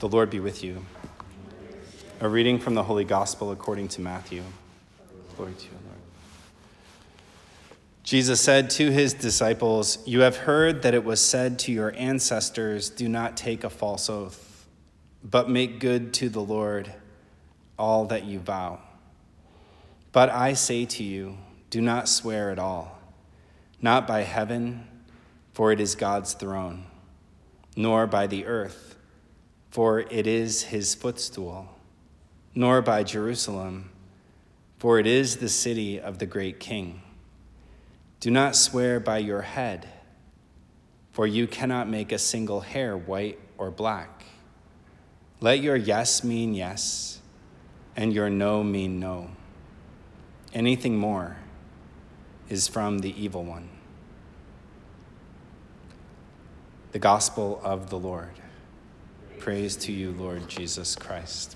The Lord be with you. A reading from the Holy Gospel according to Matthew. Glory to you, Lord. Jesus said to his disciples, You have heard that it was said to your ancestors, Do not take a false oath, but make good to the Lord all that you vow. But I say to you, do not swear at all, not by heaven, for it is God's throne, nor by the earth for it is his footstool, nor by Jerusalem, for it is the city of the great king. Do not swear by your head, for you cannot make a single hair white or black. Let your yes mean yes, and your no mean no. Anything more is from the evil one. The Gospel of the Lord. Praise to you, Lord Jesus Christ.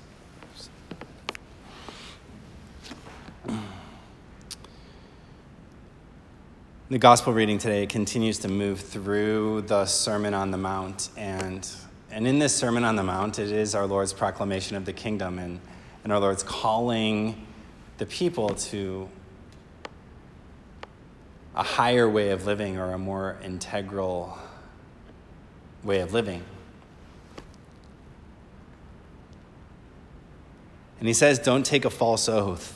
The gospel reading today continues to move through the Sermon on the Mount. And, and in this Sermon on the Mount, it is our Lord's proclamation of the kingdom and, and our Lord's calling the people to a higher way of living or a more integral way of living. And he says, Don't take a false oath.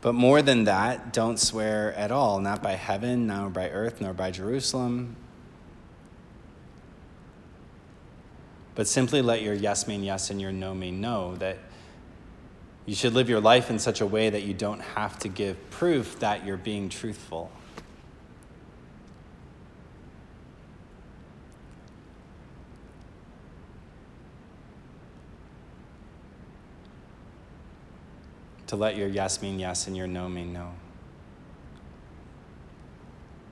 But more than that, don't swear at all, not by heaven, nor by earth, nor by Jerusalem. But simply let your yes mean yes and your no mean no. That you should live your life in such a way that you don't have to give proof that you're being truthful. To let your yes mean yes and your no mean no.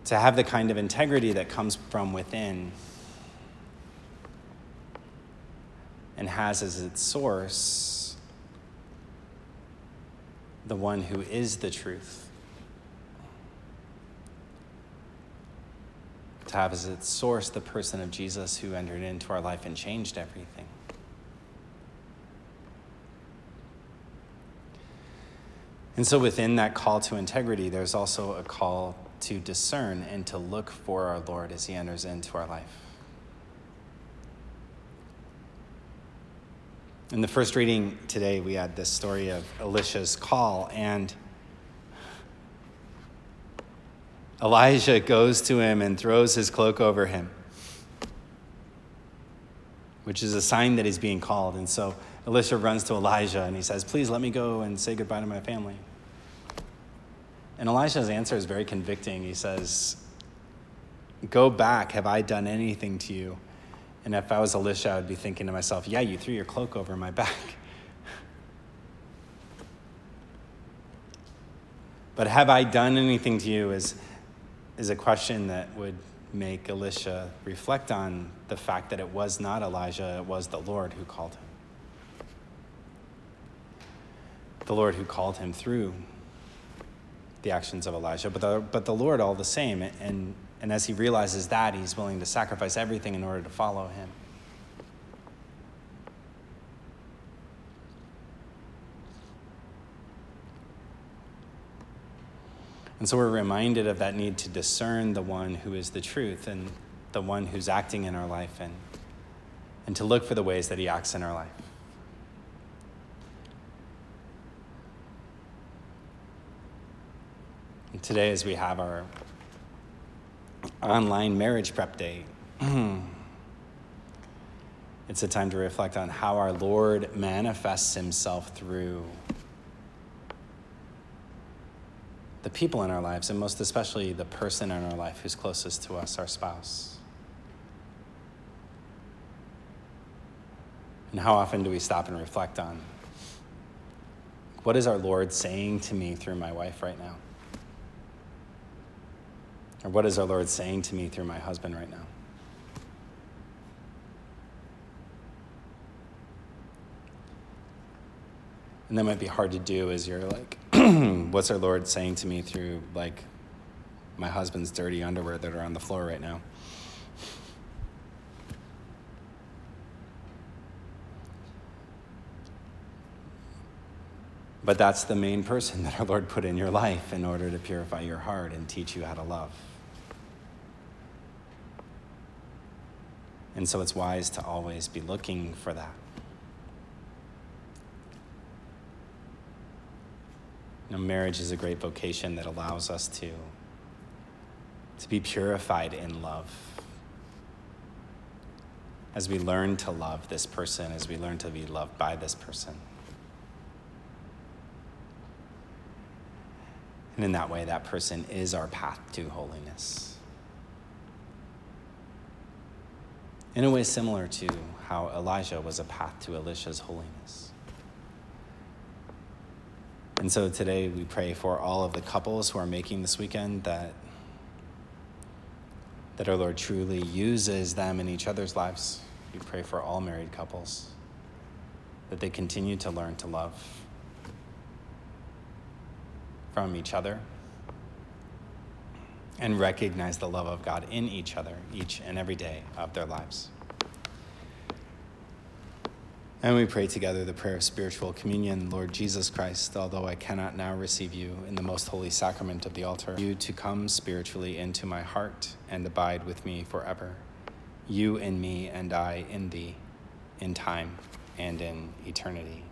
To have the kind of integrity that comes from within and has as its source the one who is the truth. To have as its source the person of Jesus who entered into our life and changed everything. And so, within that call to integrity, there's also a call to discern and to look for our Lord as He enters into our life. In the first reading today, we had this story of Elisha's call, and Elijah goes to him and throws his cloak over him, which is a sign that he's being called. And so Elisha runs to Elijah and he says, Please let me go and say goodbye to my family. And Elisha's answer is very convicting. He says, Go back. Have I done anything to you? And if I was Elisha, I would be thinking to myself, Yeah, you threw your cloak over my back. but have I done anything to you is, is a question that would make Elisha reflect on the fact that it was not Elijah, it was the Lord who called him. The Lord who called him through the actions of Elijah, but the, but the Lord all the same. And, and as he realizes that, he's willing to sacrifice everything in order to follow him. And so we're reminded of that need to discern the one who is the truth and the one who's acting in our life and, and to look for the ways that he acts in our life. Today as we have our online marriage prep day. it's a time to reflect on how our Lord manifests himself through the people in our lives, and most especially the person in our life who's closest to us, our spouse. And how often do we stop and reflect on what is our Lord saying to me through my wife right now? Or what is our Lord saying to me through my husband right now? And that might be hard to do as you're like, what's our Lord saying to me through like my husband's dirty underwear that are on the floor right now? But that's the main person that our Lord put in your life in order to purify your heart and teach you how to love. And so it's wise to always be looking for that. You know, marriage is a great vocation that allows us to, to be purified in love. As we learn to love this person, as we learn to be loved by this person. And in that way, that person is our path to holiness. In a way similar to how Elijah was a path to Elisha's holiness. And so today we pray for all of the couples who are making this weekend that that our Lord truly uses them in each other's lives. We pray for all married couples that they continue to learn to love from each other and recognize the love of God in each other each and every day of their lives. And we pray together the prayer of spiritual communion, Lord Jesus Christ, although I cannot now receive you in the most holy sacrament of the altar, you to come spiritually into my heart and abide with me forever. You in me and I in thee, in time and in eternity.